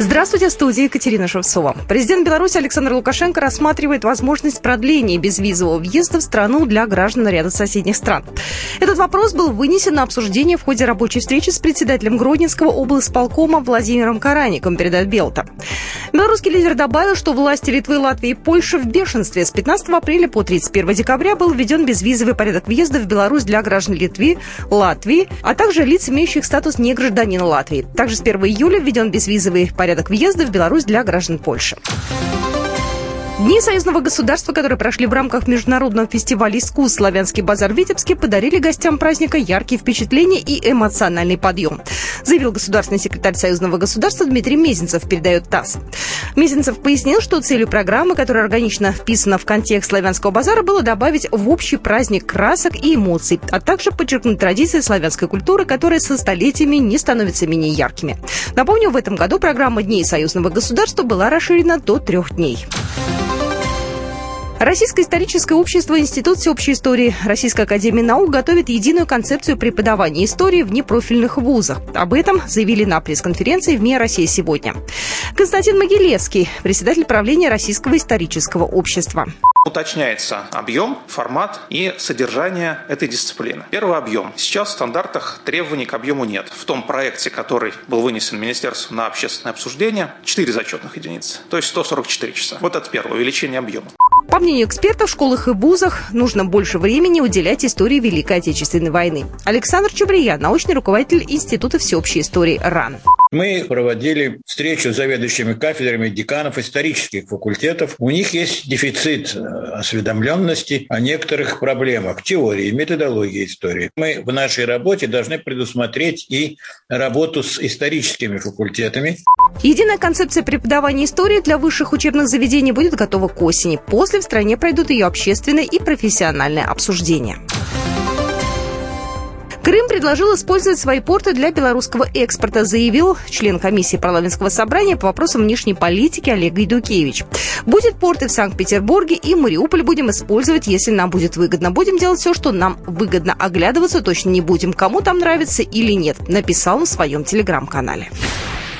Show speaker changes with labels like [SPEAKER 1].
[SPEAKER 1] Здравствуйте, в студии Екатерина Шевцова. Президент Беларуси Александр Лукашенко рассматривает возможность продления безвизового въезда в страну для граждан ряда соседних стран. Этот вопрос был вынесен на обсуждение в ходе рабочей встречи с председателем Гродненского облсполкома Владимиром Караником, передает Белта. Белорусский лидер добавил, что власти Литвы, Латвии и Польши в бешенстве. С 15 апреля по 31 декабря был введен безвизовый порядок въезда в Беларусь для граждан Литвы, Латвии, а также лиц, имеющих статус негражданина Латвии. Также с 1 июля введен безвизовый порядок порядок въезда в Беларусь для граждан Польши. Дни союзного государства, которые прошли в рамках Международного фестиваля искусств «Славянский базар» в Витебске, подарили гостям праздника яркие впечатления и эмоциональный подъем, заявил государственный секретарь союзного государства Дмитрий Мезенцев, передает ТАСС. Мезенцев пояснил, что целью программы, которая органично вписана в контекст «Славянского базара», было добавить в общий праздник красок и эмоций, а также подчеркнуть традиции славянской культуры, которые со столетиями не становятся менее яркими. Напомню, в этом году программа Дней союзного государства была расширена до трех дней. Российское историческое общество Институт всеобщей истории Российской академии наук готовит единую концепцию преподавания истории в непрофильных вузах. Об этом заявили на пресс-конференции в МИА «Россия сегодня». Константин Могилевский, председатель правления Российского исторического общества.
[SPEAKER 2] Уточняется объем, формат и содержание этой дисциплины. Первый объем. Сейчас в стандартах требований к объему нет. В том проекте, который был вынесен Министерством на общественное обсуждение, 4 зачетных единицы, то есть 144 часа. Вот это первое, увеличение объема.
[SPEAKER 1] По мнению экспертов, в школах и вузах нужно больше времени уделять истории Великой Отечественной войны. Александр Чубрия, научный руководитель Института всеобщей истории РАН.
[SPEAKER 3] Мы проводили встречу с заведующими кафедрами деканов исторических факультетов. У них есть дефицит э, осведомленности о некоторых проблемах теории, методологии истории. Мы в нашей работе должны предусмотреть и работу с историческими факультетами.
[SPEAKER 1] Единая концепция преподавания истории для высших учебных заведений будет готова к осени. После в стране пройдут ее общественное и профессиональное обсуждение. Крым предложил использовать свои порты для белорусского экспорта, заявил член комиссии парламентского собрания по вопросам внешней политики Олег Гайдукевич. Будет порты в Санкт-Петербурге и Мариуполь будем использовать, если нам будет выгодно. Будем делать все, что нам выгодно. Оглядываться точно не будем, кому там нравится или нет, написал в своем телеграм-канале.